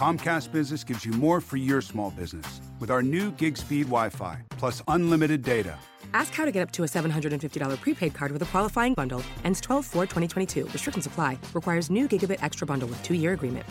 Comcast Business gives you more for your small business with our new gig speed Wi Fi plus unlimited data. Ask how to get up to a $750 prepaid card with a qualifying bundle. Ends 12 4 2022. Restrictions apply. Requires new gigabit extra bundle with two year agreement.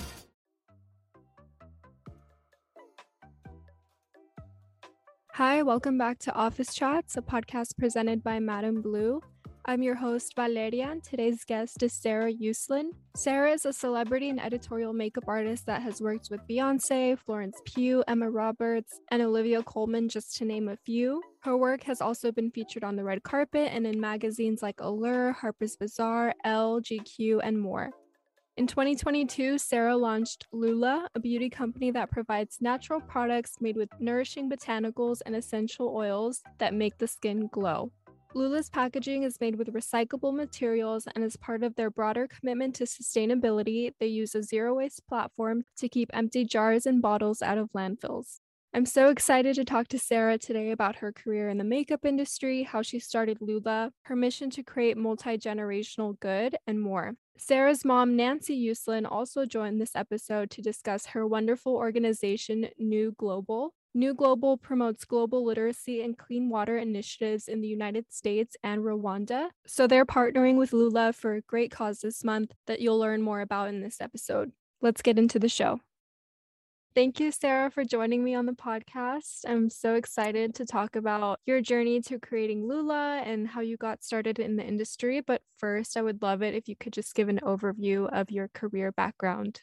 Hi, welcome back to Office Chats, a podcast presented by Madam Blue. I'm your host, Valeria, and today's guest is Sarah Uslan. Sarah is a celebrity and editorial makeup artist that has worked with Beyonce, Florence Pugh, Emma Roberts, and Olivia Colman, just to name a few. Her work has also been featured on the red carpet and in magazines like Allure, Harper's Bazaar, Elle, GQ, and more. In 2022, Sarah launched Lula, a beauty company that provides natural products made with nourishing botanicals and essential oils that make the skin glow. Lula's packaging is made with recyclable materials and as part of their broader commitment to sustainability, they use a zero waste platform to keep empty jars and bottles out of landfills. I'm so excited to talk to Sarah today about her career in the makeup industry, how she started Lula, her mission to create multi generational good, and more. Sarah's mom, Nancy Uslan, also joined this episode to discuss her wonderful organization, New Global, New Global promotes global literacy and clean water initiatives in the United States and Rwanda. So they're partnering with Lula for a great cause this month that you'll learn more about in this episode. Let's get into the show. Thank you, Sarah, for joining me on the podcast. I'm so excited to talk about your journey to creating Lula and how you got started in the industry. But first, I would love it if you could just give an overview of your career background.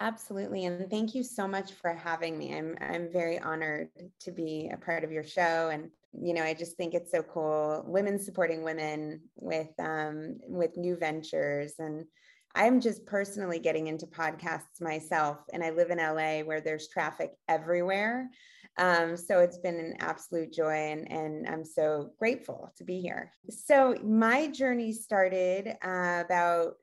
Absolutely. And thank you so much for having me. I'm I'm very honored to be a part of your show. And, you know, I just think it's so cool. Women supporting women with um with new ventures. And I'm just personally getting into podcasts myself. And I live in LA where there's traffic everywhere. Um, so it's been an absolute joy and, and I'm so grateful to be here. So my journey started uh, about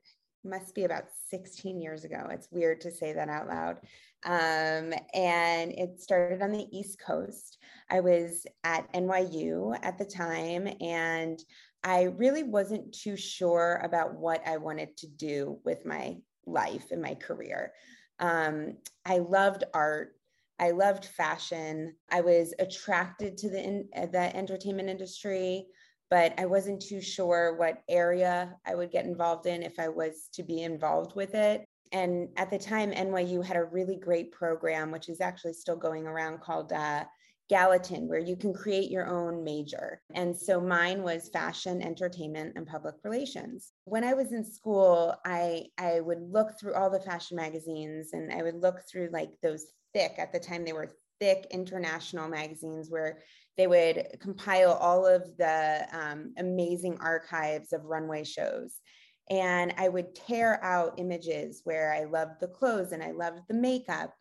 must be about 16 years ago. It's weird to say that out loud. Um, and it started on the East Coast. I was at NYU at the time, and I really wasn't too sure about what I wanted to do with my life and my career. Um, I loved art. I loved fashion. I was attracted to the, in, the entertainment industry but I wasn't too sure what area I would get involved in if I was to be involved with it. And at the time, NYU had a really great program, which is actually still going around called uh, Gallatin, where you can create your own major. And so mine was fashion, entertainment, and public relations. When I was in school, I, I would look through all the fashion magazines and I would look through like those thick, at the time, they were thick international magazines where they would compile all of the um, amazing archives of runway shows. And I would tear out images where I loved the clothes and I loved the makeup.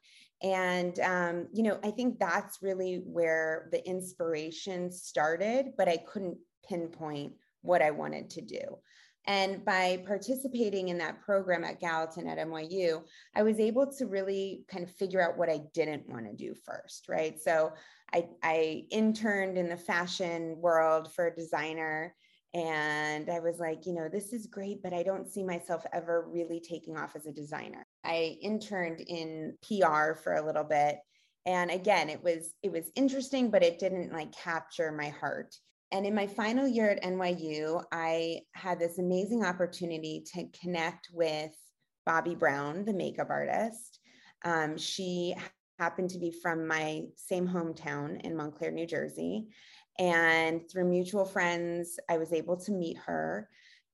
And, um, you know, I think that's really where the inspiration started, but I couldn't pinpoint what I wanted to do. And by participating in that program at Gallatin at NYU, I was able to really kind of figure out what I didn't want to do first, right? So I, I interned in the fashion world for a designer. And I was like, you know, this is great, but I don't see myself ever really taking off as a designer. I interned in PR for a little bit. And again, it was it was interesting, but it didn't like capture my heart. And in my final year at NYU, I had this amazing opportunity to connect with Bobbi Brown, the makeup artist. Um, she happened to be from my same hometown in Montclair, New Jersey. And through mutual friends, I was able to meet her.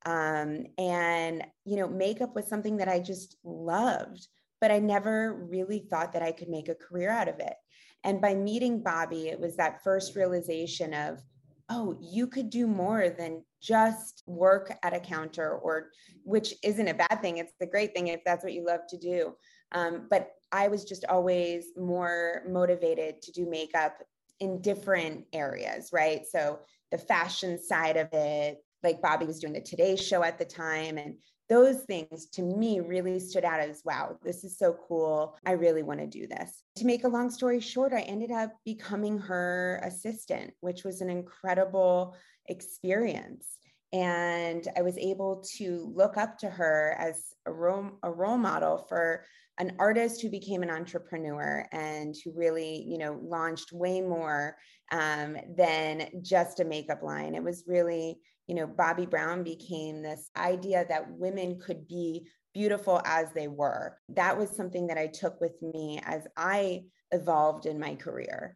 Um, and, you know, makeup was something that I just loved, but I never really thought that I could make a career out of it. And by meeting Bobbi, it was that first realization of, oh, you could do more than just work at a counter, or which isn't a bad thing. It's the great thing if that's what you love to do. Um, but I was just always more motivated to do makeup in different areas, right? So the fashion side of it, like Bobbi was doing the Today Show at the time, and those things to me really stood out as wow, this is so cool. I really want to do this. To make a long story short, I ended up becoming her assistant, which was an incredible experience. And I was able to look up to her as a role, a role model for an artist who became an entrepreneur and who really, you know, launched way more um, than just a makeup line. It was really, you know, Bobbi Brown became this idea that women could be beautiful as they were. That was something that I took with me as I evolved in my career.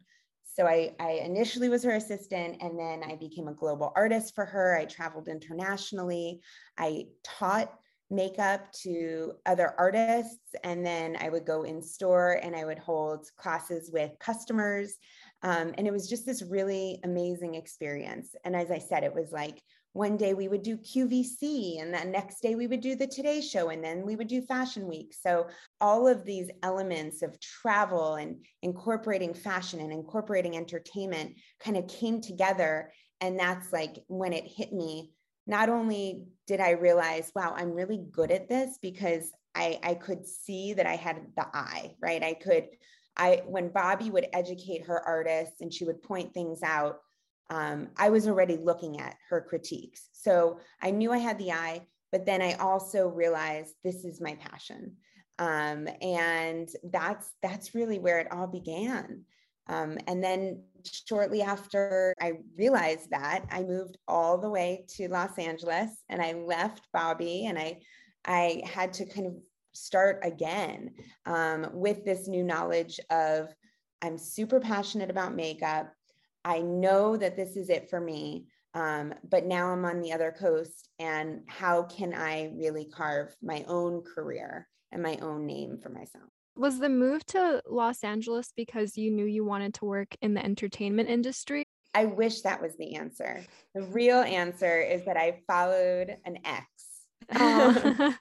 So I, I, initially was her assistant and then I became a global artist for her. I traveled internationally. I taught makeup to other artists and then I would go in store and I would hold classes with customers. Um, and it was just this really amazing experience. And as I said, it was like one day we would do QVC, and the next day we would do the Today Show, and then we would do Fashion Week. So, all of these elements of travel and incorporating fashion and incorporating entertainment kind of came together. And that's like when it hit me. Not only did I realize, wow, I'm really good at this because I, I could see that I had the eye, right? I could, I, when Bobbi would educate her artists and she would point things out, um, I was already looking at her critiques. So I knew I had the eye, but then I also realized this is my passion. Um, and that's that's really where it all began. Um, and then shortly after I realized that, I moved all the way to Los Angeles and I left Bobbi and I I had to kind of start again um, with this new knowledge of I'm super passionate about makeup. I know that this is it for me. Um, but now I'm on the other coast, and how can I really carve my own career and my own name for myself? Was the move to Los Angeles because you knew you wanted to work in the entertainment industry? I wish that was the answer. The real answer is that I followed an ex. Oh.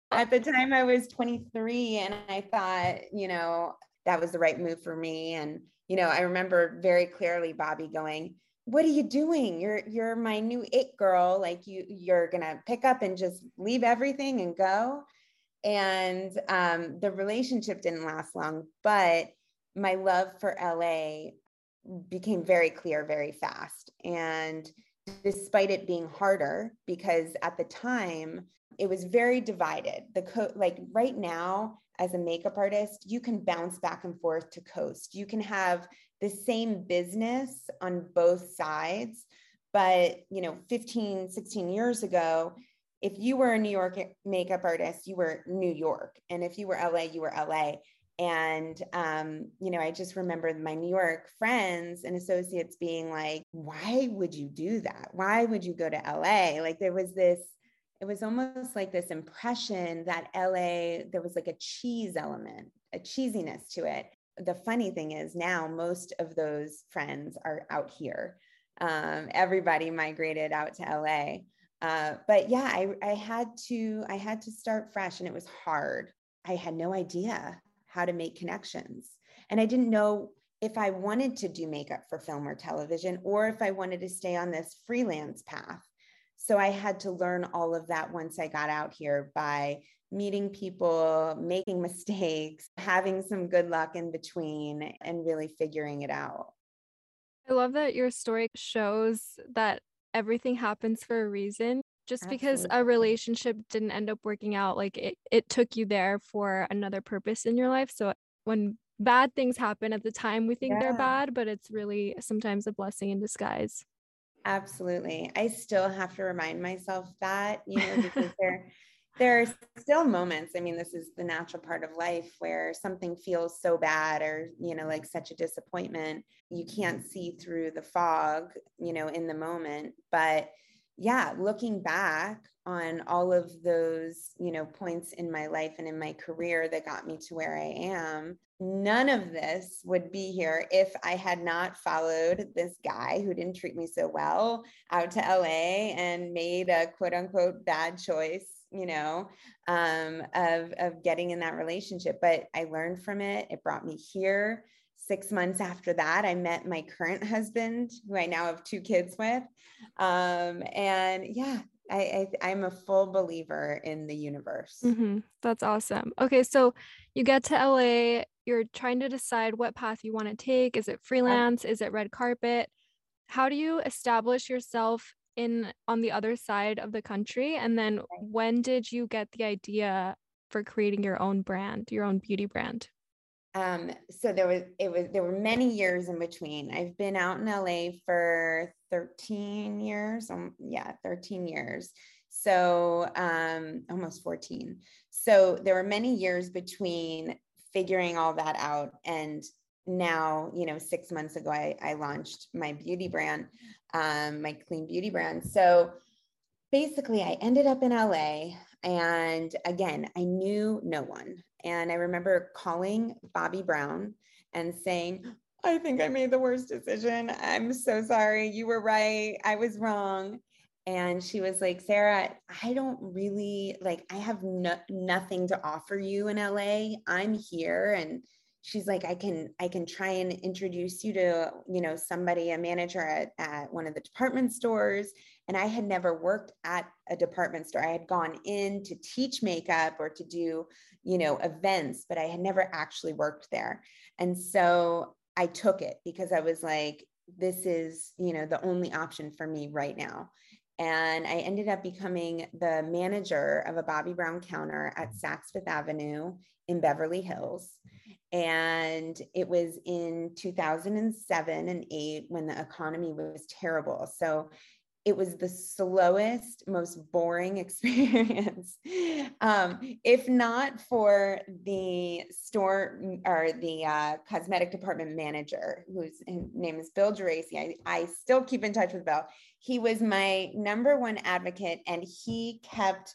At the time, I was 23, and I thought, you know, that was the right move for me. And you know, I remember very clearly Bobbi going, what are you doing? You're you're my new it girl. Like you you're gonna pick up and just leave everything and go. And um, the relationship didn't last long, but my love for LA became very clear very fast. And despite it being harder, because at the time it was very divided. The co- like right now, as a makeup artist, you can bounce back and forth to coast. You can have the same business on both sides. But, you know, 15, 16 years ago, if you were a New York makeup artist, you were New York. And if you were LA, you were LA. And, um, you know, I just remember my New York friends and associates being like, why would you do that? Why would you go to LA? Like there was this it was almost like this impression that LA, there was like a cheese element, a cheesiness to it. The funny thing is now most of those friends are out here. Um, everybody migrated out to LA. Uh, but yeah, I, I had to, I had to start fresh and it was hard. I had no idea how to make connections. And I didn't know if I wanted to do makeup for film or television or if I wanted to stay on this freelance path. So I had to learn all of that once I got out here by meeting people, making mistakes, having some good luck in between, and really figuring it out. I love that your story shows that everything happens for a reason. Just Absolutely. because a relationship didn't end up working out, like it, it took you there for another purpose in your life. So when bad things happen at the time, we think yeah. they're bad, but it's really sometimes a blessing in disguise. Absolutely. I still have to remind myself that, you know, because there there are still moments. I mean, this is the natural part of life where something feels so bad or, you know, like such a disappointment. You can't see through the fog, you know, in the moment. But yeah, looking back on all of those, you know, points in my life and in my career that got me to where I am, none of this would be here if I had not followed this guy who didn't treat me so well out to LA and made a quote unquote bad choice, you know, um, of, of getting in that relationship. But I learned from it. It brought me here. Six months after that, I met my current husband, who I now have two kids with. Um, and yeah, I, I am a full believer in the universe. Mm-hmm. That's awesome. Okay, so you get to LA, you're trying to decide what path you want to take. Is it freelance? Is it red carpet? How do you establish yourself in on the other side of the country? And then when did you get the idea for creating your own brand, your own beauty brand? Um, so there was it was there were many years in between. I've been out in LA for 13 years. Um, yeah, 13 years. So um almost 14. So there were many years between figuring all that out and now you know six months ago i, I launched my beauty brand um, my clean beauty brand so basically i ended up in la and again i knew no one and i remember calling Bobbi brown and saying i think i made the worst decision. I'm so sorry. You were right. I was wrong. And she was like sarah i don't really like i have no, nothing to offer you in la i'm here. And she's like i can i can try and introduce you to you know somebody a manager at, at one of the department stores. And i had never worked at a department store. I had gone in to teach makeup or to do you know events but i had never actually worked there. And so i took it because i was like this is you know the only option for me right now and I ended up becoming the manager of a Bobbi Brown counter at Saks Fifth Avenue in Beverly Hills. And it was in 2007 and 8 when the economy was terrible. So it was the slowest, most boring experience. um, if not for the store or the uh, cosmetic department manager, whose name is Bill Geraci, I, I still keep in touch with Bill. He was my number one advocate, and he kept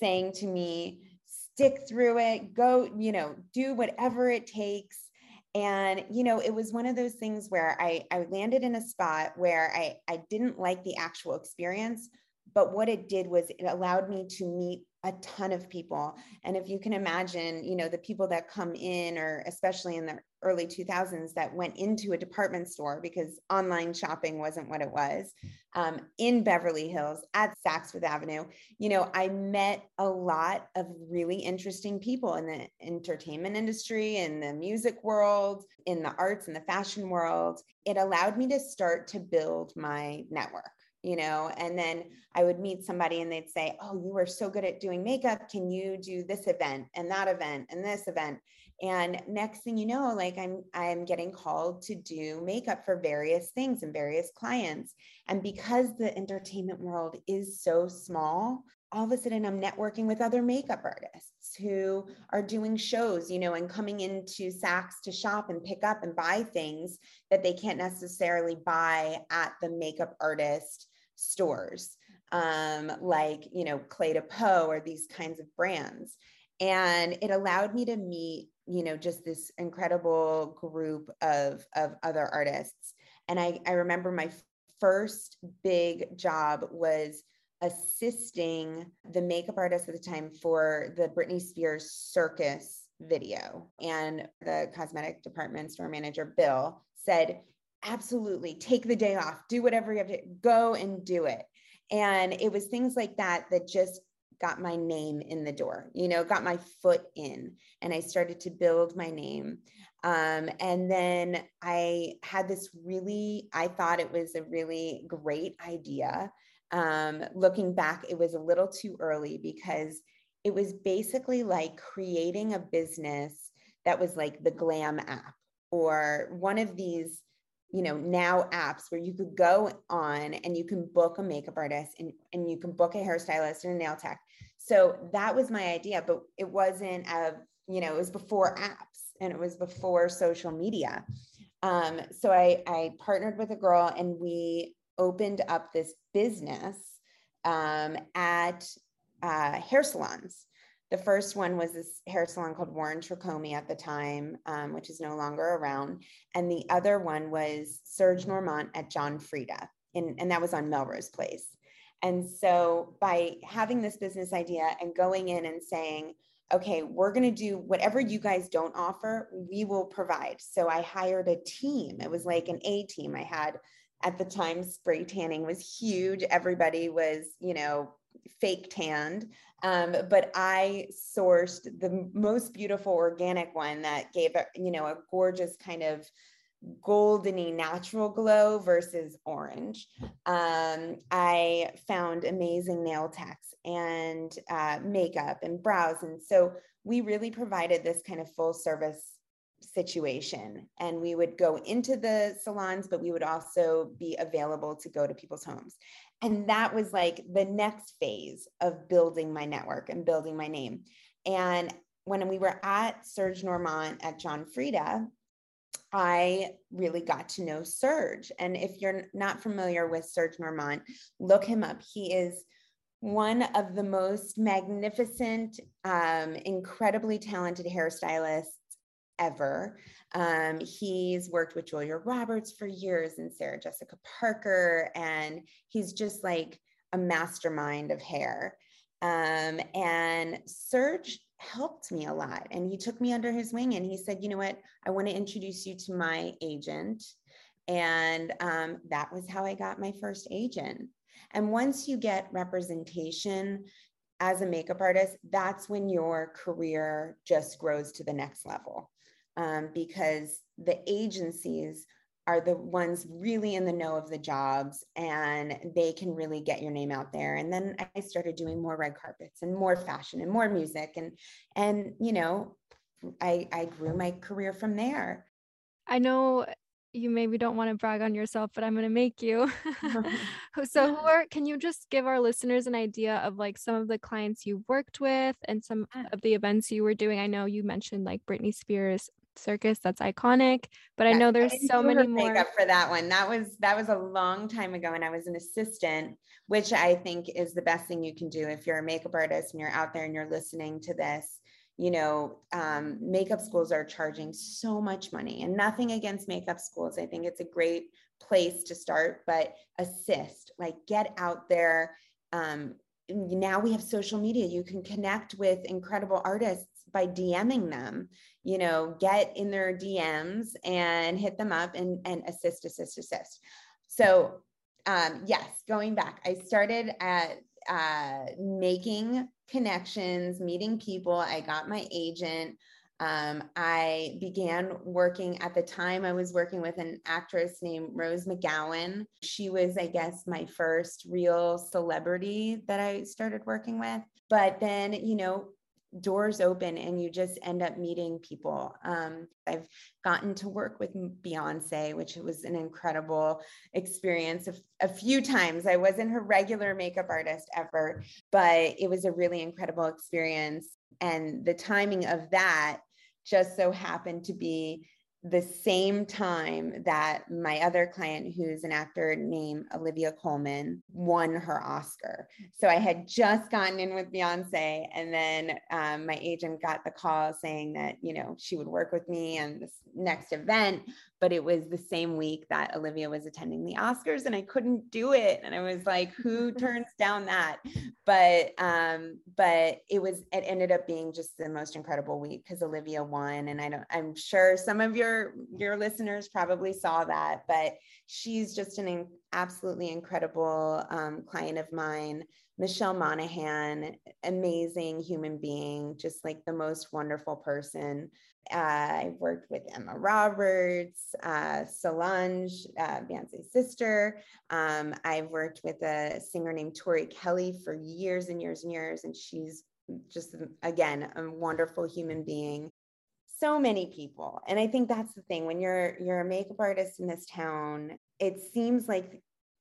saying to me, stick through it, go, you know, do whatever it takes and you know it was one of those things where i i landed in a spot where i i didn't like the actual experience but what it did was it allowed me to meet a ton of people. And if you can imagine you know the people that come in or especially in the early 2000s that went into a department store because online shopping wasn't what it was um, in beverly hills at saks fifth avenue you know i met a lot of really interesting people in the entertainment industry in the music world in the arts and the fashion world. It allowed me to start to build my network you know and then i would meet somebody and they'd say oh you are so good at doing makeup. Can you do this event and that event and this event? And next thing you know like i'm i'm getting called to do makeup for various things and various clients. And because the entertainment world is so small all of a sudden i'm networking with other makeup artists who are doing shows you know and coming into saks to shop and pick up and buy things that they can't necessarily buy at the makeup artist stores um, like you know Clé de Peau or these kinds of brands. And it allowed me to meet you know just this incredible group of of other artists. And i i remember my first big job was assisting the makeup artist at the time for the Britney Spears circus video. And the cosmetic department store manager bill said absolutely. Take the day off. Do whatever you have to go and do it. And it was things like that that just got my name in the door you know got my foot in and i started to build my name. Um, and then i had this really i thought it was a really great idea. Um, looking back it was a little too early because it was basically like creating a business that was like the glam app or one of these you know now apps where you could go on and you can book a makeup artist and, and you can book a hairstylist and a nail tech. So that was my idea but it wasn't a you know it was before apps and it was before social media. Um, so I, I partnered with a girl and we opened up this business um, at uh, hair salons the first one was this hair salon called Warren Tricomi at the time, um, which is no longer around. And the other one was Serge Normant at John Frieda, in, and that was on Melrose Place. And so by having this business idea and going in and saying, okay, we're going to do whatever you guys don't offer, we will provide. So I hired a team. It was like an A team. I had at the time spray tanning was huge. Everybody was, you know, fake tanned. Um, but I sourced the most beautiful organic one that gave you know, a gorgeous kind of goldeny natural glow versus orange. Um, I found amazing nail techs and uh, makeup and brows. And so we really provided this kind of full service situation. And we would go into the salons, but we would also be available to go to people's homes. And that was like the next phase of building my network and building my name. And when we were at Serge Normant at John Frieda, I really got to know Serge. And if you're not familiar with Serge Normant, look him up. He is one of the most magnificent, um, incredibly talented hairstylists ever. Um, he's worked with Julia Roberts for years and Sarah Jessica Parker, and he's just like a mastermind of hair. Um, and Serge helped me a lot. And he took me under his wing and he said, you know what, I want to introduce you to my agent. And um, that was how I got my first agent. And once you get representation as a makeup artist, that's when your career just grows to the next level um, because the agencies are the ones really in the know of the jobs and they can really get your name out there. And then i started doing more red carpets and more fashion and more music and and you know i i grew my career from there. I know you maybe don't want to brag on yourself but i'm going to make you. So who are can you just give our listeners an idea of like some of the clients you've worked with and some of the events you were doing? I know you mentioned like britney spears circus that's iconic but i know there's I so many more for that one. That was that was a long time ago and i was an assistant which i think is the best thing you can do if you're a makeup artist and you're out there and you're listening to this you know um, makeup schools are charging so much money and nothing against makeup schools. I think it's a great place to start but assist like get out there um, now we have social media. You can connect with incredible artists by DMing them, you know, get in their DMs and hit them up and, and assist, assist, assist. So, um, yes, going back, I started at uh, making connections, meeting people. I got my agent. Um, I began working at the time, I was working with an actress named Rose McGowan. She was, I guess, my first real celebrity that I started working with. But then, you know, doors open and you just end up meeting people. Um, I've gotten to work with Beyonce, which was an incredible experience. A, a few times I wasn't her regular makeup artist ever, but it was a really incredible experience. And the timing of that just so happened to be the same time that my other client, who's an actor named Olivia Colman, won her Oscar. So I had just gotten in with Beyonce, and then um, my agent got the call saying that you know she would work with me on this next event, but it was the same week that Olivia was attending the Oscars, and I couldn't do it, and I was like, who turns down that? But um, but it was it ended up being just the most incredible week because Olivia won, and I don't I'm sure some of your your listeners probably saw that, but she's just an in, absolutely incredible um, client of mine. Michelle Monaghan, amazing human being, just like the most wonderful person. I've worked with Emma Roberts, uh, Solange, uh, Beyonce's sister. Um, I've worked with a singer named Tori Kelly for years and years and years, and she's just again a wonderful human being. So many people. And i think that's the thing when you're you're a makeup artist in this town it seems like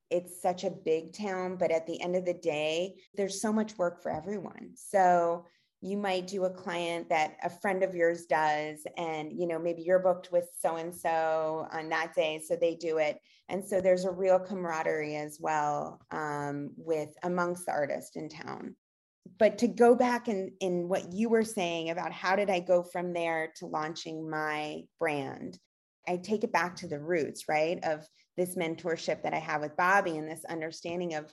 it's such a big town but at the end of the day there's so much work for everyone. So you might do a client that a friend of yours does and you know maybe you're booked with so and so on that day so they do it. And so there's a real camaraderie as well um, with amongst the artists in town. But to go back in in what you were saying about how did I go from there to launching my brand, I take it back to the roots, right, of this mentorship that I have with Bobbi and this understanding of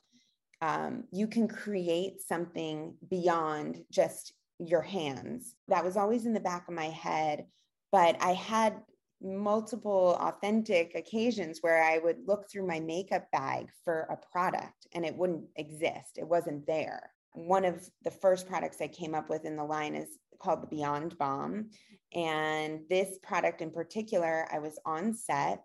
um, you can create something beyond just your hands. That was always in the back of my head, but I had multiple authentic occasions where I would look through my makeup bag for a product and it wouldn't exist. It wasn't there one of the first products I came up with in the line is called the Beyond Balm. And this product in particular, I was on set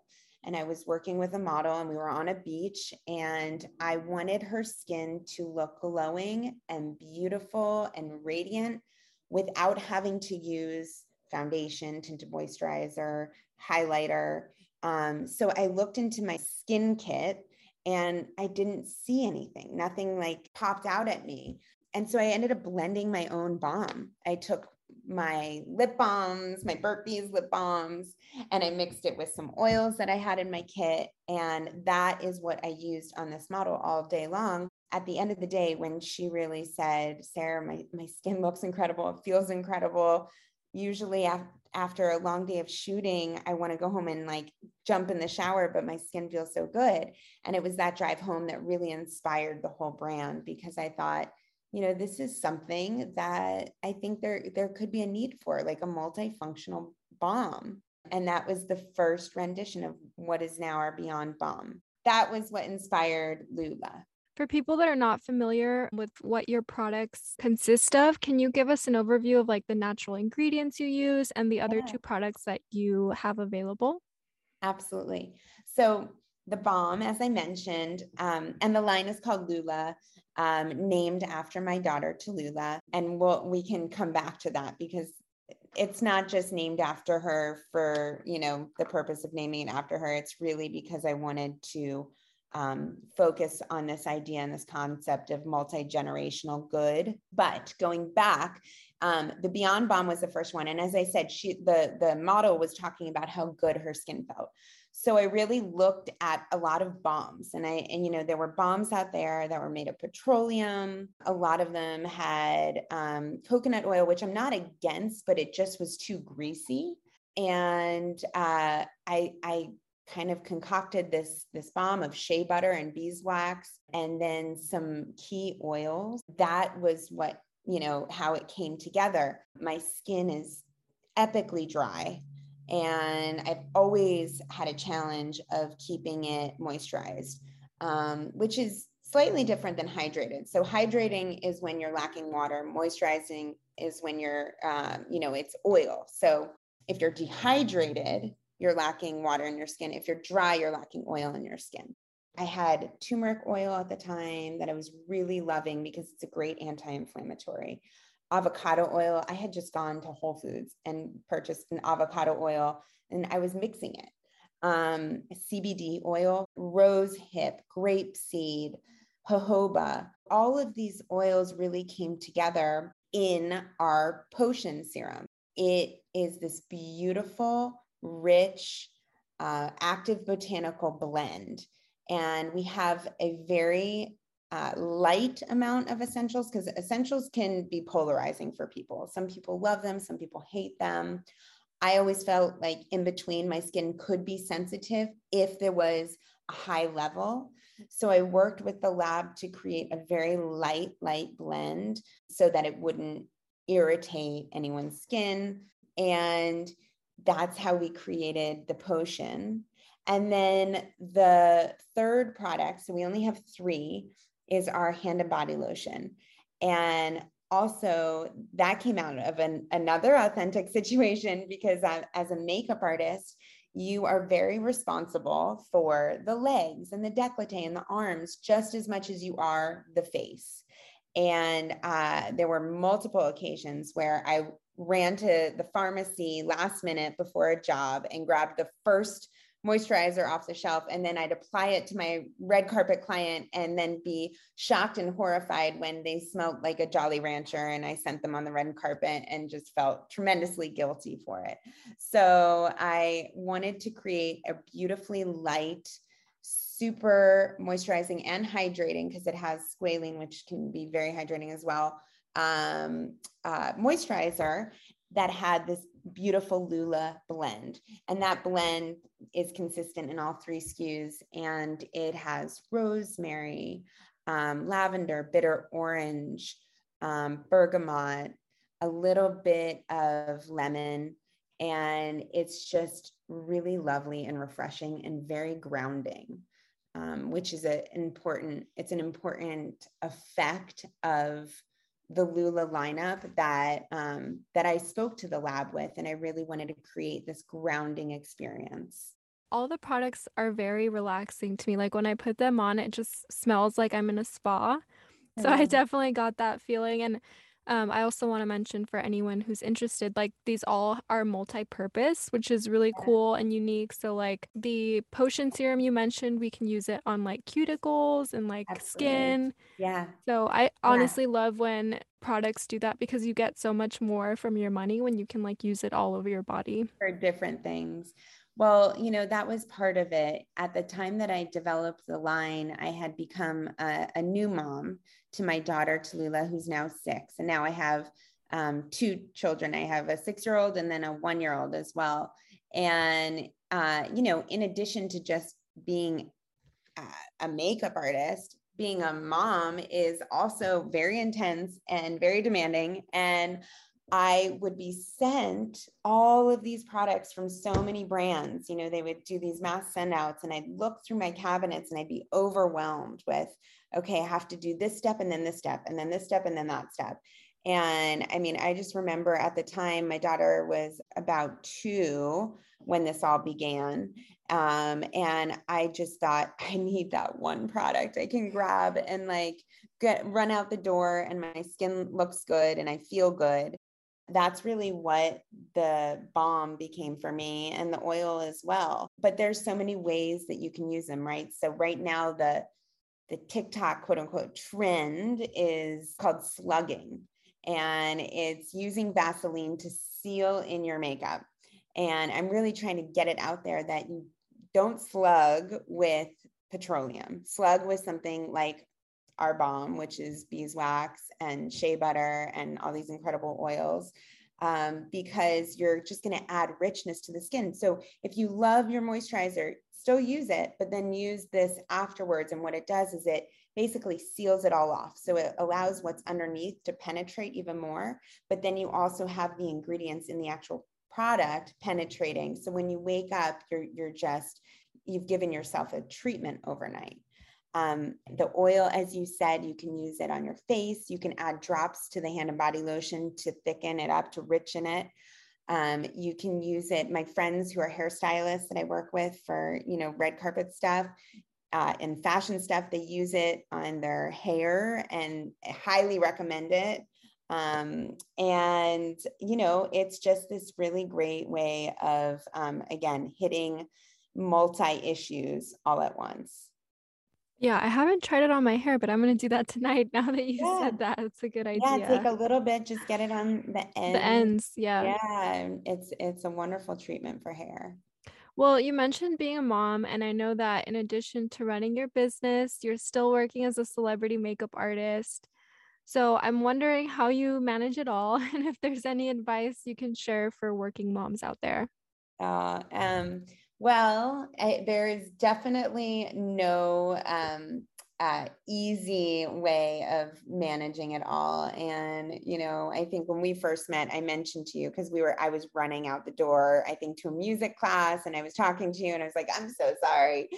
and I was working with a model and we were on a beach and I wanted her skin to look glowing and beautiful and radiant without having to use foundation, tinted moisturizer, highlighter. Um, so I looked into my skin kit and I didn't see anything. Nothing like popped out at me. And so I ended up blending my own balm. I took my lip balms, my Burt's Bees lip balms, and I mixed it with some oils that I had in my kit. And that is what I used on this model all day long. At the end of the day, when she really said, Sarah, my, my skin looks incredible, it feels incredible. Usually af- after a long day of shooting, I want to go home and like jump in the shower, but my skin feels so good. And it was that drive home that really inspired the whole brand because I thought, you know this is something that i think there there could be a need for like a multifunctional balm. And that was the first rendition of what is now our beyond balm. That was what inspired lula. For people that are not familiar with what your products consist of can you give us an overview of like the natural ingredients you use and the other yeah. two products that you have available? Absolutely. So the balm, as i mentioned um, and the line is called lula um, named after my daughter Tallulah. And we'll, we can come back to that because it's not just named after her for, you know, the purpose of naming it after her. It's really because I wanted to um, focus on this idea and this concept of multi-generational good. But going back, um, the Beyond Balm was the first one. And as I said, she the the model was talking about how good her skin felt. So I really looked at a lot of balms, and I, and you know, there were balms out there that were made of petroleum. A lot of them had um, coconut oil, which I'm not against, but it just was too greasy. And uh, I, I kind of concocted this this balm of shea butter and beeswax and then some key oils that was what you know how it came together my skin is epically dry and I've always had a challenge of keeping it moisturized, um, which is slightly different than hydrated. So hydrating is when you're lacking water. Moisturizing is when you're, um, you know, it's oil. So if you're dehydrated, you're lacking water in your skin. If you're dry, you're lacking oil in your skin. I had turmeric oil at the time that I was really loving because it's a great anti inflammatory avocado oil. I had just gone to Whole Foods and purchased an avocado oil and I was mixing it. Um, CBD oil, rose hip, grape seed, jojoba. All of these oils really came together in our potion serum. It is this beautiful, rich, uh, active botanical blend. And we have a very uh, light amount of essentials because essentials can be polarizing for people. Some people love them, some people hate them. I always felt like in between, my skin could be sensitive if there was a high level. So I worked with the lab to create a very light, light blend so that it wouldn't irritate anyone's skin. And that's how we created the potion. And then the third product, so we only have three, is our hand and body lotion. And also, that came out of an, another authentic situation because I, as a makeup artist, you are very responsible for the legs and the décolleté and the arms just as much as you are the face. And uh, there were multiple occasions where I ran to the pharmacy last minute before a job and grabbed the first moisturizer off the shelf and then I'd apply it to my red carpet client and then be shocked and horrified when they smelled like a Jolly Rancher and I sent them on the red carpet and just felt tremendously guilty for it. So I wanted to create a beautifully light, super moisturizing and hydrating because it has squalene, which can be very hydrating as well. Um, uh, moisturizer that had this beautiful Lula blend. And that blend is consistent in all three SKUs. And it has rosemary, um, lavender, bitter orange, um, bergamot, a little bit of lemon. And it's just really lovely and refreshing and very grounding. Um, which is an important it's an important effect of the Lula lineup that um, that I spoke to the lab with, and I really wanted to create this grounding experience. All the products are very relaxing to me. Like when I put them on, it just smells like I'm in a spa. So I definitely got that feeling. And um, I also want to mention for anyone who's interested, like these all are multi-purpose, which is really cool and unique. So like the potion serum you mentioned, we can use it on like cuticles and like Absolutely. skin. Yeah. So I honestly love when products do that because you get so much more from your money when you can like use it all over your body. For different things. Well, you know, that was part of it. At the time that I developed the line, I had become a, a new mom to my daughter, Tallulah, who's now six. And now I have um, two children. I have a six year old and then a one year old as well. And, uh, you know, in addition to just being uh, a makeup artist, being a mom is also very intense and very demanding. And I would be sent all of these products from so many brands. You know, they would do these mass send outs, and I'd look through my cabinets and I'd be overwhelmed with, okay, I have to do this step and then this step and then this step and then that step. And I mean, I just remember at the time my daughter was about two when this all began. Um, and I just thought, I need that one product I can grab and like get run out the door and my skin looks good and I feel good that's really what the balm became for me and the oil as well. But there's so many ways that you can use them right? So right now the the tiktok quote unquote trend is called slugging. And it's using vaseline to seal in your makeup. And i'm really trying to get it out there that you don't slug with petroleum. Slug with something like our balm, which is beeswax and shea butter and all these incredible oils. Um, because you're just going to add richness to the skin. So if you love your moisturizer, still use it, but then use this afterwards. And what it does is it basically seals it all off. So it allows what's underneath to penetrate even more. But then you also have the ingredients in the actual product penetrating. So when you wake up, you're you're just you've given yourself a treatment overnight. Um, the oil, as you said, you can use it on your face. You can add drops to the hand and body lotion to thicken it up, to richen it. Um, you can use it. My friends who are hairstylists that I work with for, you know, red carpet stuff uh, and fashion stuff, they use it on their hair and highly recommend it. Um, and, you know, it's just this really great way of, um, again, hitting multi issues all at once. Yeah, I haven't tried it on my hair, but I'm gonna do that tonight now that you Yeah. said that. It's a good idea. Yeah, take a little bit, just get it on the end. The ends, yeah. Yeah, it's it's a wonderful treatment for hair. Well, you mentioned being a mom, and I know that in addition to running your business, you're still working as a celebrity makeup artist. So I'm wondering how you manage it all and if there's any advice you can share for working moms out there. Uh, um, well, I, there is definitely no um, uh, easy way of managing it all. And, you know, I think when we first met, I mentioned to you because we were, I was running out the door, I think to a music class, and I was talking to you, and I was like, I'm so sorry.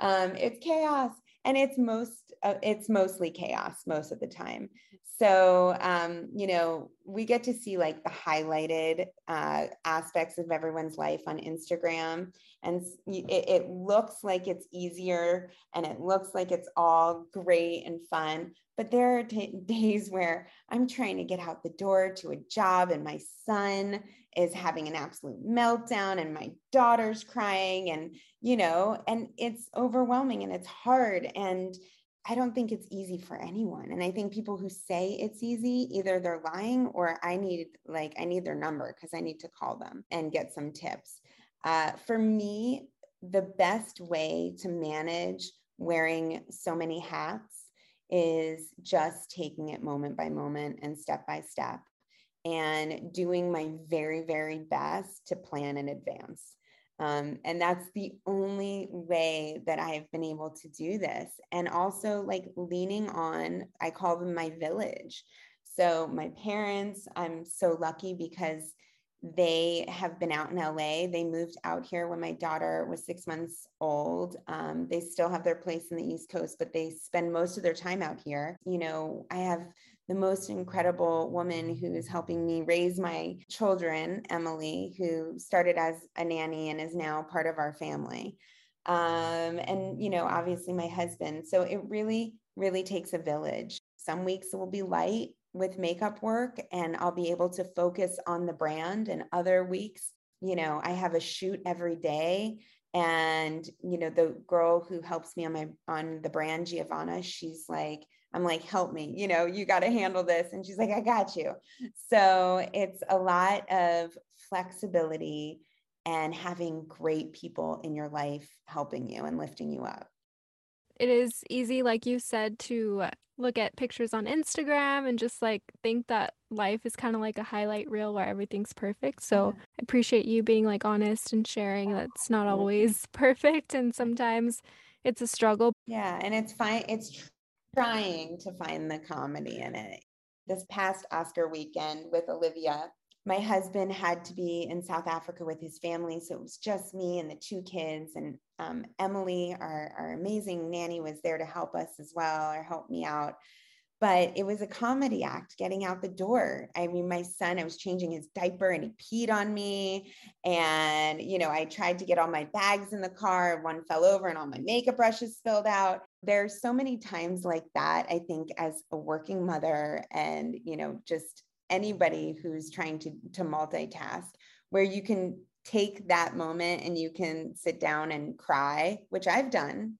Um, it's chaos. And it's most, uh, it's mostly chaos most of the time. So, um, you know, we get to see like the highlighted uh, aspects of everyone's life on Instagram. And it, it looks like it's easier and it looks like it's all great and fun. But there are t- days where I'm trying to get out the door to a job and my son is having an absolute meltdown and my daughter's crying and, you know, and it's overwhelming and it's hard. And, I don't think it's easy for anyone. And I think people who say it's easy, either they're lying or I need like I need their number because I need to call them and get some tips. Uh, for me, the best way to manage wearing so many hats is just taking it moment by moment and step by step and doing my very, very best to plan in advance. Um, and that's the only way that I've been able to do this. And also, like leaning on, I call them my village. So, my parents, I'm so lucky because they have been out in LA. They moved out here when my daughter was six months old. Um, they still have their place in the East Coast, but they spend most of their time out here. You know, I have the most incredible woman who is helping me raise my children, Emily, who started as a nanny and is now part of our family. Um, and, you know, obviously my husband. So it really, really takes a village. Some weeks will be light with makeup work and I'll be able to focus on the brand. And other weeks, you know, I have a shoot every day. And, you know, the girl who helps me on my on the brand, Giovanna, she's like, I'm like, help me, you know, you got to handle this. And she's like, I got you. So it's a lot of flexibility and having great people in your life helping you and lifting you up. It is easy, like you said, to look at pictures on Instagram and just like think that life is kind of like a highlight reel where everything's perfect. So mm-hmm. I appreciate you being like honest and sharing that's not always perfect and sometimes it's a struggle. Yeah, and it's fine. It's trying to find the comedy in it. This past Oscar weekend with Olivia, my husband had to be in South Africa with his family. So it was just me and the two kids. And um, Emily, our, our amazing nanny, was there to help us as well or help me out. But it was a comedy act getting out the door. I mean, my son, I was changing his diaper and he peed on me. And, you know, I tried to get all my bags in the car. One fell over and all my makeup brushes spilled out. There's so many times like that, I think, as a working mother and, you know, just anybody who's trying to to multitask where you can take that moment and you can sit down and cry which i've done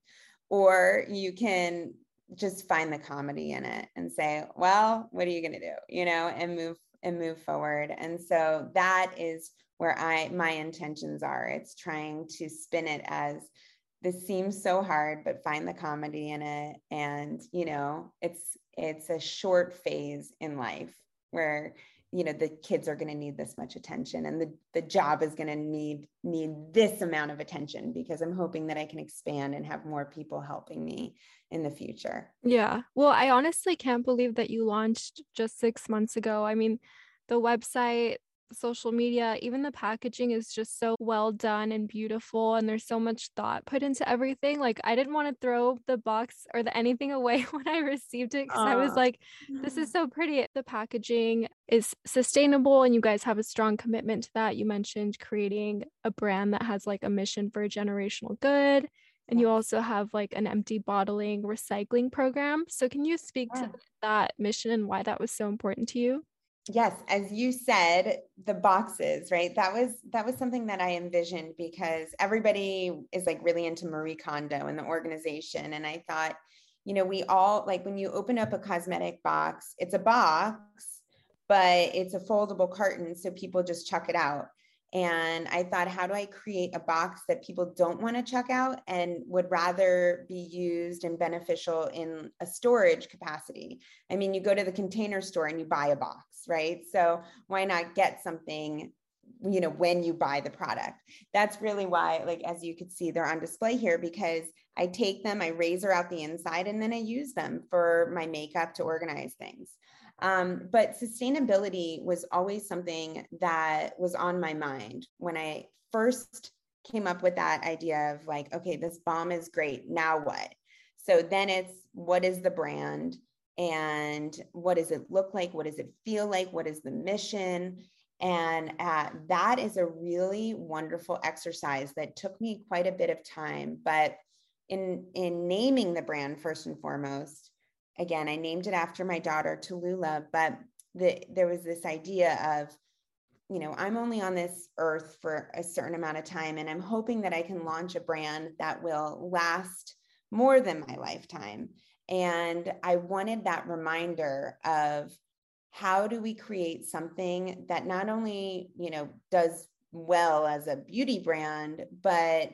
or you can just find the comedy in it and say well what are you going to do? You know and move and move forward. And so that is where i my intentions are. It's trying to spin it as this seems so hard but find the comedy in it. And you know it's it's a short phase in life where you know the kids are going to need this much attention and the, the job is going to need need this amount of attention because i'm hoping that i can expand and have more people helping me in the future. Yeah. Well i honestly can't believe that you launched just six months ago. I mean the website social media, even the packaging is just so well done and beautiful. And there's so much thought put into everything. Like, I didn't want to throw the box or the anything away when I received it because I was ah. like, this is mm-hmm. so pretty. The packaging is sustainable, and you guys have a strong commitment to that. You mentioned creating a brand that has like a mission for generational good. And you also have like an empty bottling recycling program. So, can you speak yeah. to that mission and why that was so important to you? Yes as you said the boxes right? That was that was something that i envisioned because everybody is like really into marie kondo and the organization. And i thought you know we all like when you open up a cosmetic box it's a box but it's a foldable carton so people just chuck it out and I thought, how do I create a box that people don't want to check out and would rather be used and beneficial in a storage capacity? I mean, you go to the container store and you buy a box, right? So why not get something you know when you buy the product that's really why like as you could see they're on display here because i take them i razor out the inside and then i use them for my makeup to organize things um, but sustainability was always something that was on my mind when I first came up with that idea of like, okay, this balm is great. Now what? So then it's what is the brand and what does it look like? What does it feel like? What is the mission? And uh, that is a really wonderful exercise that took me quite a bit of time. But in in naming the brand first and foremost, again, I named it after my daughter, Tallulah, but the, there was this idea of, you know, I'm only on this earth for a certain amount of time, and I'm hoping that I can launch a brand that will last more than my lifetime. And I wanted that reminder of how do we create something that not only, you know, does well as a beauty brand, but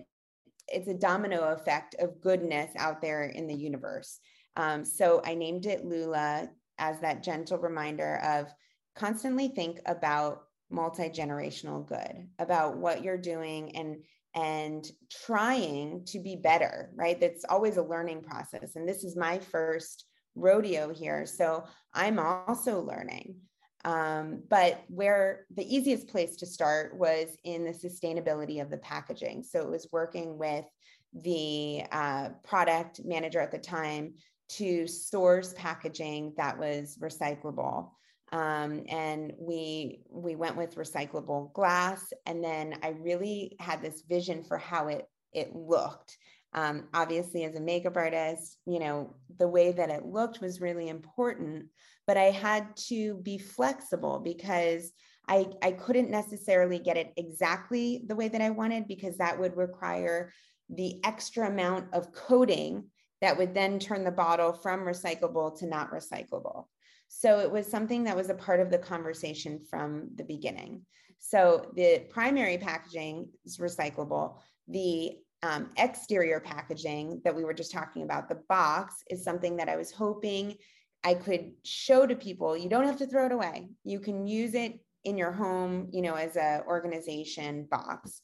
it's a domino effect of goodness out there in the universe. Um, so I named it Lula as that gentle reminder of constantly think about multi-generational good, about what you're doing and and trying to be better, right? That's always a learning process. And this is my first rodeo here. So I'm also learning. Um, but where the easiest place to start was in the sustainability of the packaging. So it was working with the uh, product manager at the time to source packaging that was recyclable. Um, and we we went with recyclable glass, and then I really had this vision for how it it looked. Um, obviously, as a makeup artist, you know the way that it looked was really important, but I had to be flexible because I I couldn't necessarily get it exactly the way that I wanted because that would require the extra amount of coating that would then turn the bottle from recyclable to not recyclable. So it was something that was a part of the conversation from the beginning. So the primary packaging is recyclable. The um, exterior packaging that we were just talking about, the box, is something that I was hoping I could show to people. You don't have to throw it away. You can use it in your home, you know, as a organization box.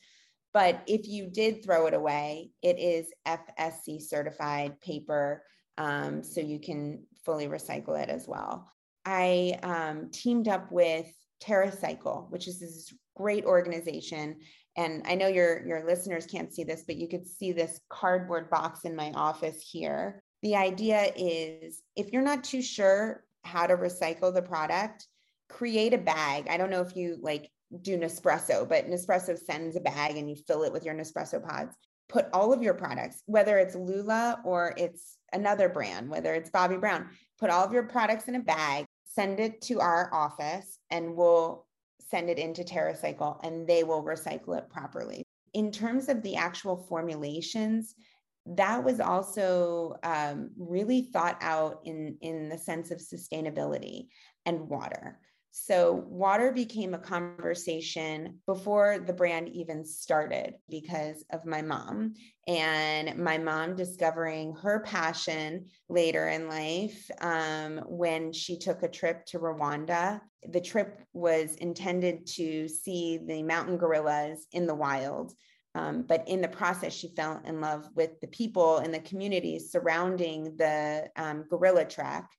But if you did throw it away, it is FSC certified paper, um, so you can fully recycle it as well. I um, teamed up with TerraCycle, which is this great organization. And I know your, your listeners can't see this, but you could see this cardboard box in my office here. The idea is if you're not too sure how to recycle the product, create a bag. I don't know if you like do Nespresso, but Nespresso sends a bag and you fill it with your Nespresso pods. Put all of your products, whether it's Lula or it's another brand, whether it's Bobbi Brown, put all of your products in a bag, send it to our office, and we'll send it into TerraCycle and they will recycle it properly. In terms of the actual formulations, that was also um, really thought out in, in the sense of sustainability and water. So, water became a conversation before the brand even started because of my mom and my mom discovering her passion later in life um, when she took a trip to Rwanda. The trip was intended to see the mountain gorillas in the wild. Um, but in the process, she fell in love with the people in the communities surrounding the um, gorilla track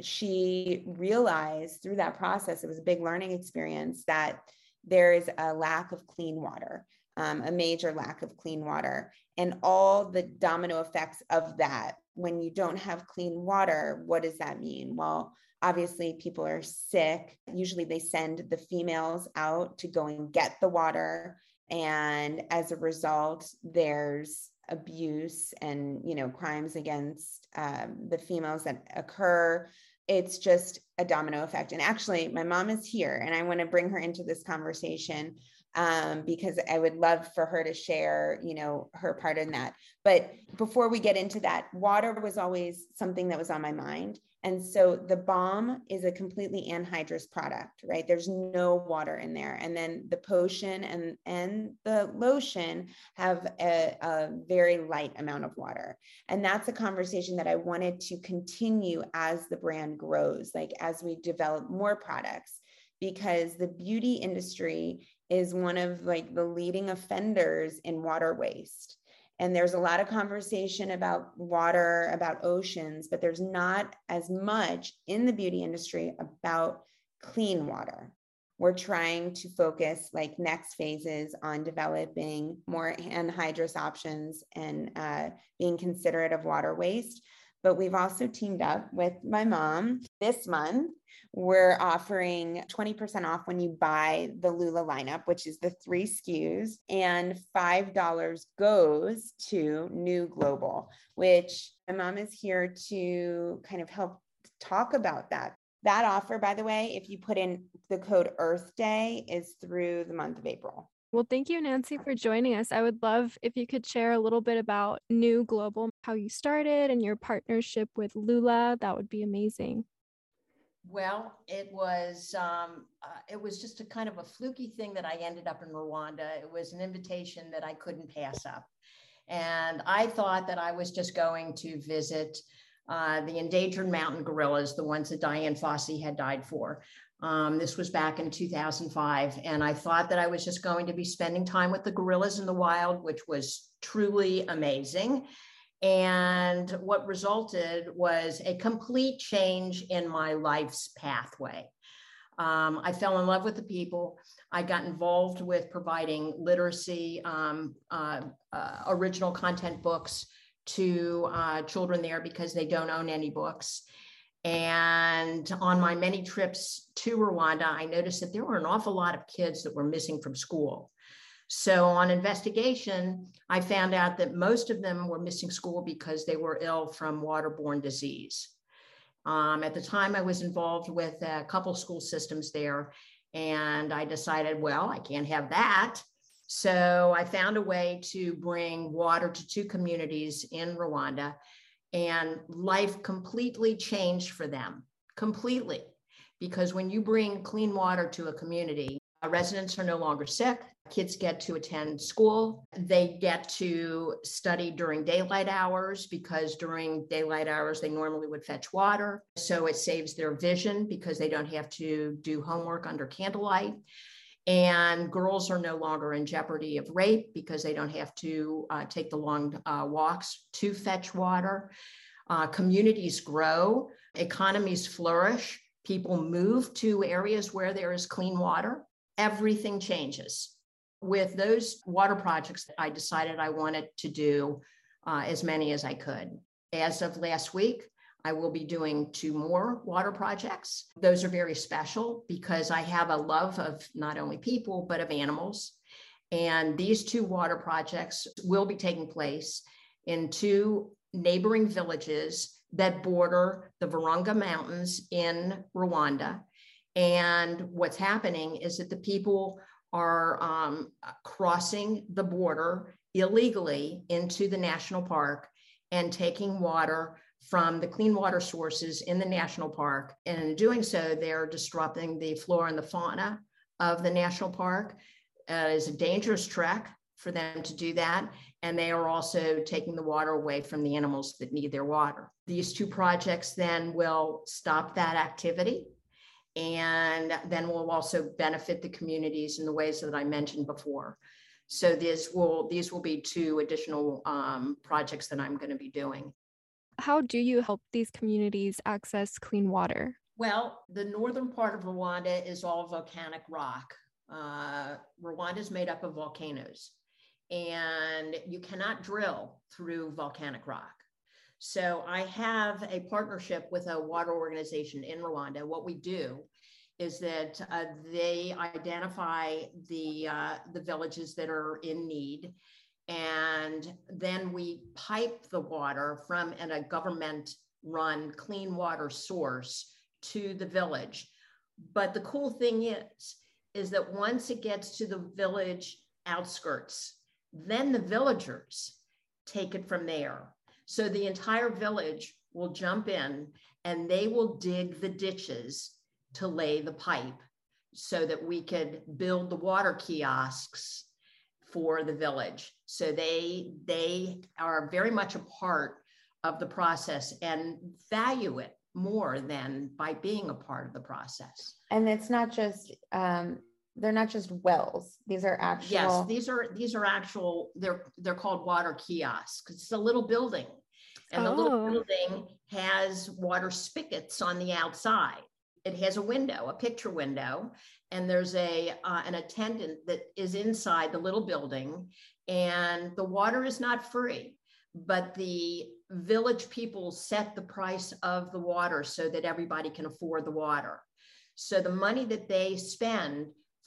she realized through that process, it was a big learning experience that there is a lack of clean water, um, a major lack of clean water, and all the domino effects of that. When you don't have clean water, what does that mean? Well, obviously, people are sick. Usually, they send the females out to go and get the water. And as a result, there's abuse and you know crimes against um, the females that occur it's just a domino effect. And actually my mom is here and i want to bring her into this conversation um, because i would love for her to share you know her part in that but before we get into that water was always something that was on my mind and so the balm is a completely anhydrous product, right? There's no water in there. And then the potion and, and the lotion have a, a very light amount of water. And that's a conversation that I wanted to continue as the brand grows, like as we develop more products, because the beauty industry is one of like the leading offenders in water waste and there's a lot of conversation about water, about oceans, but there's not as much in the beauty industry about clean water. We're trying to focus like next phases on developing more anhydrous options and uh, being considerate of water waste. But we've also teamed up with my mom this month we're offering 20% off when you buy the Lula lineup, which is the three SKUs, and $5 goes to New Global, which my mom is here to kind of help talk about that. That offer, by the way, if you put in the code Earth Day, is through the month of April. Well, thank you, Nancy, for joining us. I would love if you could share a little bit about New Global, how you started, and your partnership with Lula. That would be amazing. Well, it was um, uh, it was just a kind of a fluky thing that I ended up in Rwanda. It was an invitation that I couldn't pass up, and I thought that I was just going to visit uh, the endangered mountain gorillas, the ones that Dian Fossey had died for. Um, this was back in 2005, and I thought that I was just going to be spending time with the gorillas in the wild, which was truly amazing. And what resulted was a complete change in my life's pathway. Um, I fell in love with the people. I got involved with providing literacy, um, uh, uh, original content books to uh, children there because they don't own any books. And on my many trips to Rwanda, I noticed that there were an awful lot of kids that were missing from school. So, on investigation, I found out that most of them were missing school because they were ill from waterborne disease. Um, at the time, I was involved with a couple school systems there, and I decided, well, I can't have that. So I found a way to bring water to two communities in Rwanda, and life completely changed for them, completely. Because when you bring clean water to a community, uh, residents are no longer sick, kids get to attend school. They get to study during daylight hours because during daylight hours, they normally would fetch water. So it saves their vision because they don't have to do homework under candlelight. And girls are no longer in jeopardy of rape because they don't have to uh, take the long uh, walks to fetch water. Uh, communities grow, economies flourish, people move to areas where there is clean water. Everything changes with those water projects, I decided I wanted to do uh, as many as I could. As of last week, I will be doing two more water projects. Those are very special because I have a love of not only people, but of animals. And these two water projects will be taking place in two neighboring villages that border the Virunga Mountains in Rwanda. And what's happening is that the people are um, crossing the border illegally into the national park and taking water from the clean water sources in the national park. And in doing so, they're disrupting the flora and the fauna of the national park. Uh, it's a dangerous trek for them to do that. And they are also taking the water away from the animals that need their water. These two projects then will stop that activity and then will also benefit the communities in the ways that I mentioned before. So these will these will be two additional um, projects that I'm going to be doing. How do you help these communities access clean water? Well, the northern part of Rwanda is all volcanic rock. Uh, Rwanda is made up of volcanoes, and you cannot drill through volcanic rock. So I have a partnership with a water organization in Rwanda. What we do is that uh, they identify the uh, the villages that are in need, and then we pipe the water from an, a government-run clean water source to the village. But the cool thing is, is that once it gets to the village outskirts, then the villagers take it from there so the entire village will jump in and they will dig the ditches to lay the pipe so that we could build the water kiosks for the village. So they they are very much a part of the process and value it more than by being a part of the process. And it's not just um, they're not just wells these are actual yes these are these are actual they're they're called water kiosks because it's a little building and oh. the little oh. building has water spigots on the outside it has a window a picture window and there's a uh, an attendant that is inside the little building and the water is not free but the village people set the price of the water so that everybody can afford the water. So the money that they spend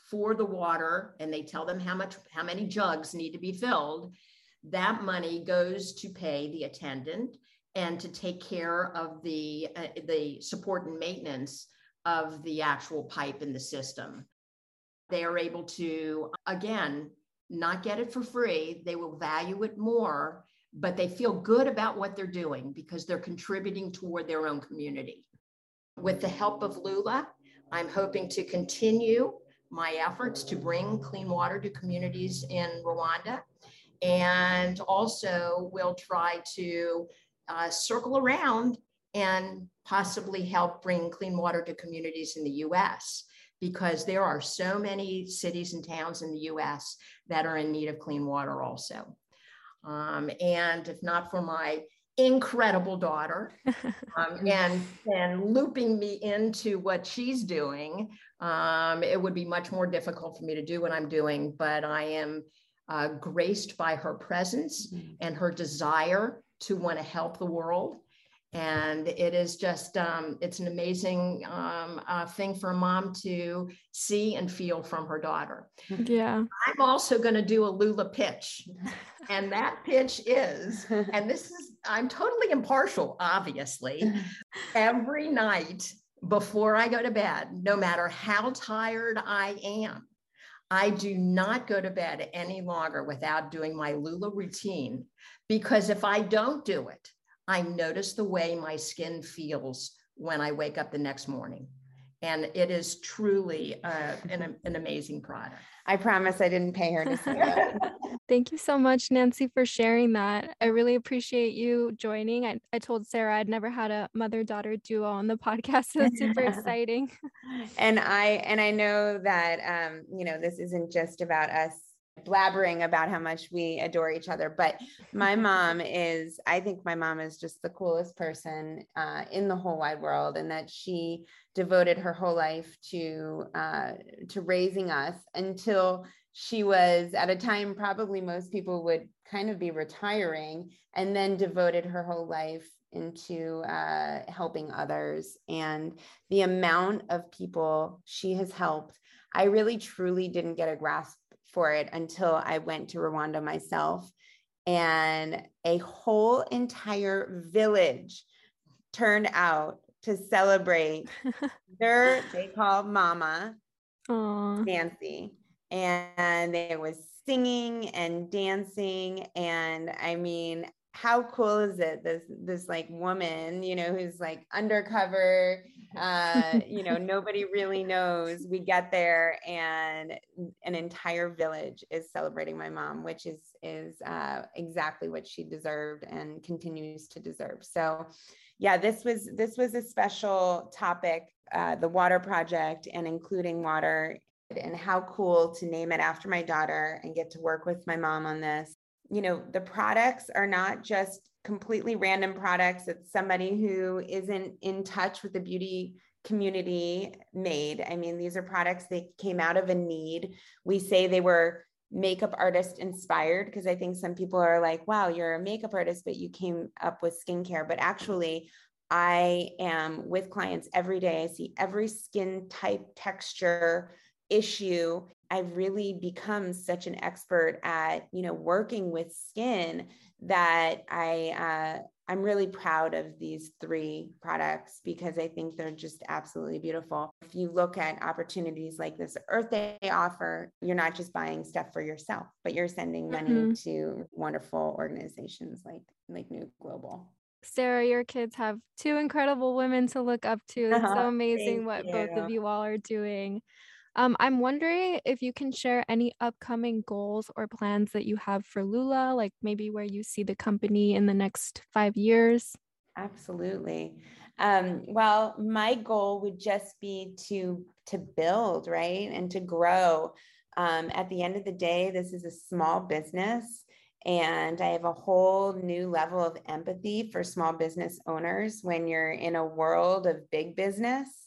for the water and they tell them how much how many jugs need to be filled that money goes to pay the attendant and to take care of the uh, the support and maintenance of the actual pipe in the system they are able to again not get it for free they will value it more but they feel good about what they're doing because they're contributing toward their own community with the help of lula i'm hoping to continue my efforts to bring clean water to communities in Rwanda. And also, we'll try to uh, circle around and possibly help bring clean water to communities in the US because there are so many cities and towns in the US that are in need of clean water also. Um, and if not for my incredible daughter um, and and looping me into what she's doing um, it would be much more difficult for me to do what I'm doing, but I am uh, graced by her presence mm-hmm. and her desire to want to help the world. And it is just, um, it's an amazing um, uh, thing for a mom to see and feel from her daughter. Yeah. I'm also going to do a Lula pitch. and that pitch is, and this is, I'm totally impartial, obviously. Every night before I go to bed, no matter how tired I am, I do not go to bed any longer without doing my Lula routine because if I don't do it, I notice the way my skin feels when I wake up the next morning. And it is truly uh, an, an amazing product. I promise I didn't pay her to say that. Thank you so much, Nancy, for sharing that. I really appreciate you joining. I, I told Sarah I'd never had a mother daughter duo on the podcast. So that's super exciting. And I and I know that um, you know, this isn't just about us blabbering about how much we adore each other but my mom is i think my mom is just the coolest person uh, in the whole wide world and that she devoted her whole life to uh, to raising us until she was at a time probably most people would kind of be retiring and then devoted her whole life into uh, helping others. And the amount of people she has helped i really truly didn't get a grasp for it until I went to Rwanda myself. And a whole entire village turned out to celebrate their, they call Mama Aww. Nancy. And there was singing and dancing. And I mean, how cool is it this this like woman you know who's like undercover uh you know nobody really knows. We get there and an entire village is celebrating my mom which is is uh exactly what she deserved and continues to deserve. So yeah this was this was a special topic uh the water project and including water and how cool to name it after my daughter and get to work with my mom on this you know the products are not just completely random products. It's somebody who isn't in touch with the beauty community made. I mean these are products that came out of a need. We say they were makeup artist inspired because i think some people are like wow you're a makeup artist but you came up with skincare. But actually i am with clients every day. I see every skin type texture issue I've really become such an expert at, you know, working with skin that I uh, I'm really proud of these three products because I think they're just absolutely beautiful. If you look at opportunities like this Earth Day offer, you're not just buying stuff for yourself, but you're sending money mm-hmm. to wonderful organizations like like New Global. Sarah, your kids have two incredible women to look up to. It's so amazing what you. both of you all are doing. Um, I'm wondering if you can share any upcoming goals or plans that you have for Lula, like maybe where you see the company in the next five years. Absolutely. Um, well, my goal would just be to to build, right, and to grow. Um, at the end of the day, this is a small business, and I have a whole new level of empathy for small business owners when you're in a world of big business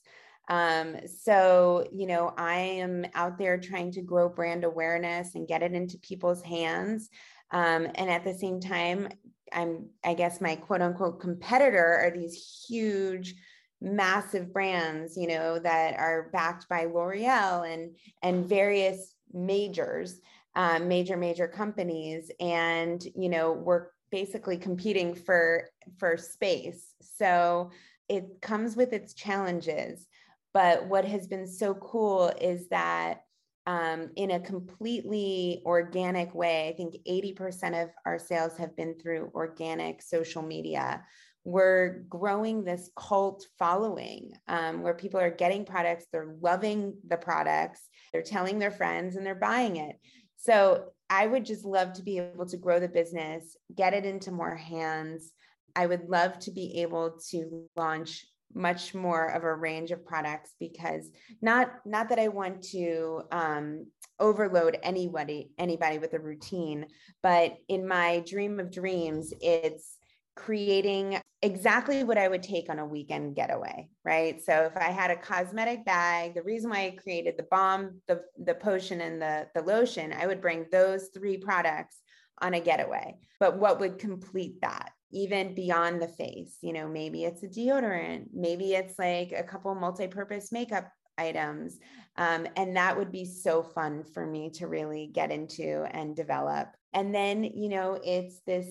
um, so, you know, I am out there trying to grow brand awareness and get it into people's hands. Um, and at the same time, I'm, I guess, my quote unquote competitor are these huge, massive brands, you know, that are backed by L'Oreal and and various majors, um, major major companies, and you know, we're basically competing for for space. So it comes with its challenges. But what has been so cool is that um, in a completely organic way, I think 80% of our sales have been through organic social media. We're growing this cult following um, where people are getting products, they're loving the products, they're telling their friends, and they're buying it. So I would just love to be able to grow the business, get it into more hands. I would love to be able to launch much more of a range of products because not not that I want to um, overload anybody anybody with a routine, but in my dream of dreams, it's creating exactly what I would take on a weekend getaway, right? So if I had a cosmetic bag, the reason why I created the balm, the the potion and the the lotion, I would bring those three products on a getaway. But what would complete that? Even beyond the face, you know, maybe it's a deodorant, maybe it's like a couple multi-purpose makeup items. Um, and that would be so fun for me to really get into and develop. And then, you know, it's this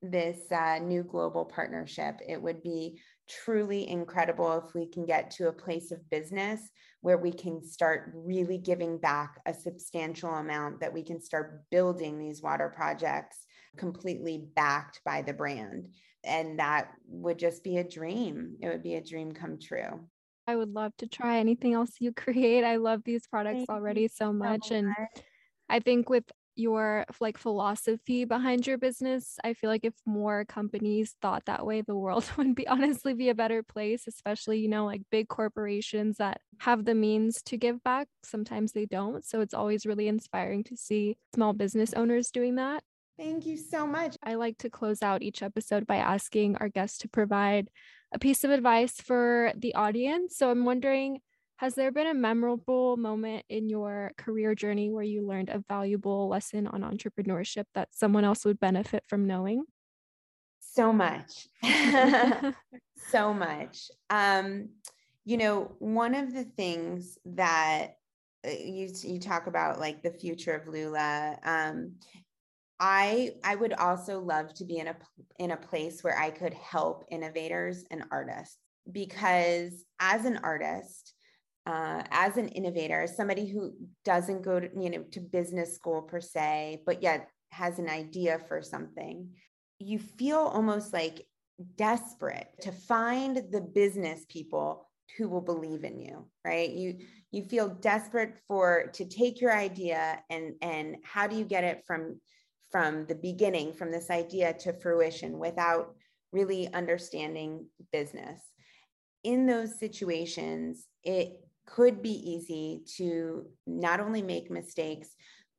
this uh, new global partnership. It would be truly incredible if we can get to a place of business where we can start really giving back a substantial amount that we can start building these water projects completely backed by the brand and that would just be a dream. It would be a dream come true. I would love to try anything else you create. I love these products Thank already so much so much. and I think with your like philosophy behind your business i feel like if more companies thought that way the world would be honestly be a better place especially you know like big corporations that have the means to give back. Sometimes they don't so it's always really inspiring to see small business owners doing that thank you so much i like to close out each episode by asking our guests to provide a piece of advice for the audience so i'm wondering has there been a memorable moment in your career journey where you learned a valuable lesson on entrepreneurship that someone else would benefit from knowing? So much. so much. Um, you know, one of the things that uh, you you talk about like the future of Lula um, I I would also love to be in a in a place where I could help innovators and artists because as an artist uh, as an innovator, as somebody who doesn't go to, you know, to business school per se, but yet has an idea for something, you feel almost like desperate to find the business people who will believe in you, right? You you feel desperate for to take your idea and and how do you get it from from the beginning, from this idea to fruition without really understanding business. In those situations, it could be easy to not only make mistakes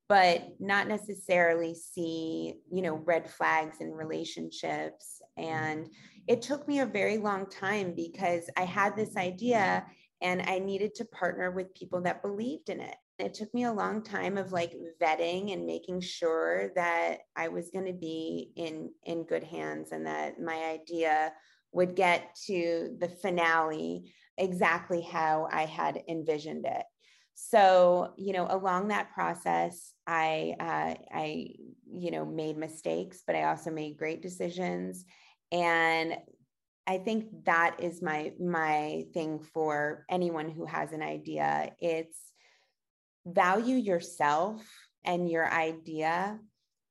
but not necessarily see you know red flags in relationships and it took me a very long time because i had this idea and i needed to partner with people that believed in it it took me a long time of like vetting and making sure that i was going to be in in good hands and that my idea would get to the finale exactly how I had envisioned it. So, you know, along that process, I, uh, I, you know, made mistakes, but I also made great decisions. And I think that is my my thing for anyone who has an idea. It's value yourself and your idea.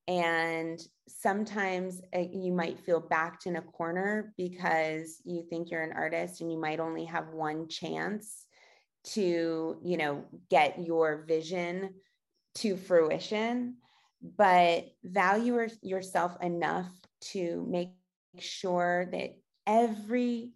And sometimes uh, you might feel backed in a corner because you think you're an artist and you might only have one chance to you know get your vision to fruition. But value yourself enough to make sure that every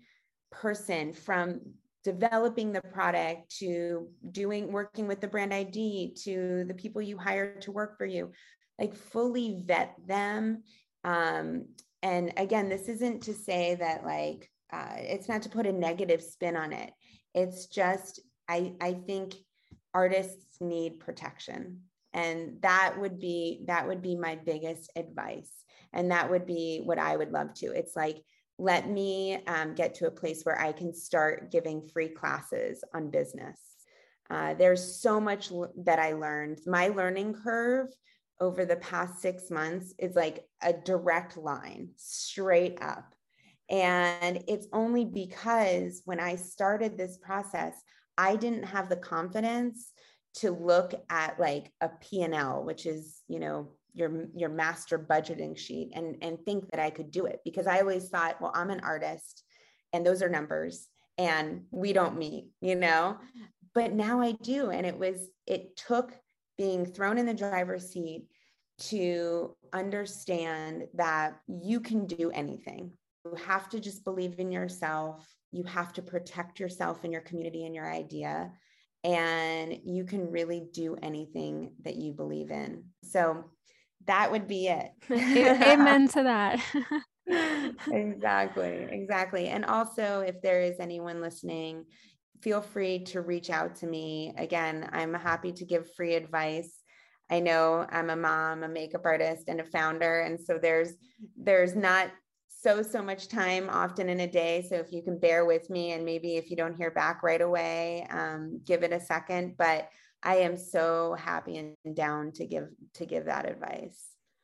person from developing the product to doing working with the brand ID to the people you hire to work for you like fully vet them. Um, and again this isn't to say that like uh, it's not to put a negative spin on it. It's just i i think artists need protection. And that would be that would be my biggest advice. And that would be what i would love to. It's like let me um, get to a place where i can start giving free classes on business uh, there's so much that i learned my learning curve over the past six months is like a direct line straight up. And it's only because when I started this process, I didn't have the confidence to look at like a P&L, which is, you know, your your master budgeting sheet and and think that I could do it because I always thought, well, I'm an artist and those are numbers and we don't meet, you know. But now I do and it was it took being thrown in the driver's seat to understand that you can do anything. You have to just believe in yourself. You have to protect yourself and your community and your idea. And you can really do anything that you believe in. So that would be it. Amen to that. exactly, exactly. And also, if there is anyone listening, feel free to reach out to me. Again, I'm happy to give free advice. I know I'm a mom, a makeup artist, and a founder, and so there's there's not so so much time often in a day. So if you can bear with me, and maybe if you don't hear back right away, um, give it a second. But I am so happy and down to give to give that advice.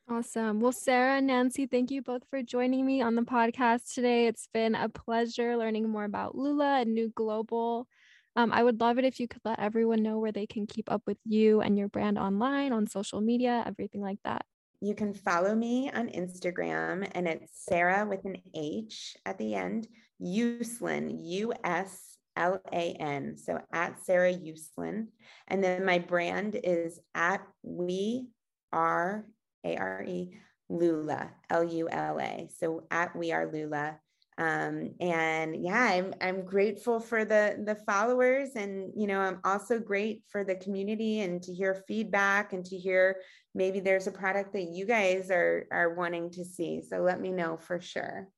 Awesome. Well, Sarah and Nancy, thank you both for joining me on the podcast today. It's been a pleasure learning more about Lula and New Global. Um, I would love it if you could let everyone know where they can keep up with you and your brand online, on social media, everything like that. You can follow me on Instagram, and it's Sarah with an H at the end, Uslan, U S L A N. So at Sarah Uslan. And then my brand is at We Are a R E, Lula, L U L A. So at We Are Lula. Um, and yeah, I'm I'm grateful for the the followers, and you know, I'm also great for the community and to hear feedback and to hear maybe there's a product that you guys are are wanting to see. So let me know for sure.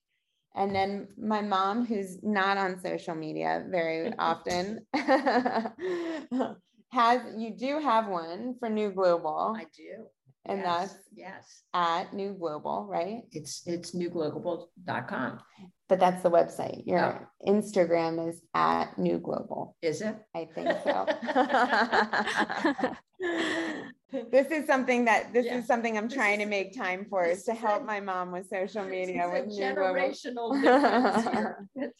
And then my mom, who's not on social media very often, has you do have one for New Global. I do and yes, that's yes at New Global, right? It's it's newglobal.com. But that's the website. Your oh. Instagram is at New Global. Is it? I think so. this is something that this yeah. is something I'm this trying is, to make time for is to help my mom with social media with new generational difference here.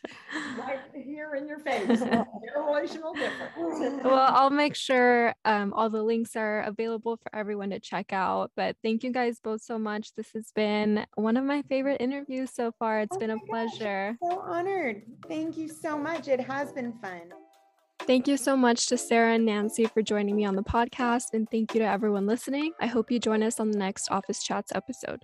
right here in your face. generational difference. well, I'll make sure um, all the links are available for everyone to check out. But thank you guys both so much. This has been one of my favorite interviews so far. It's oh been a pleasure. Gosh, so honored. Thank you so much. It has been fun. Thank you so much to Sarah and Nancy for joining me on the podcast, and thank you to everyone listening. I hope you join us on the next Office Chats episode.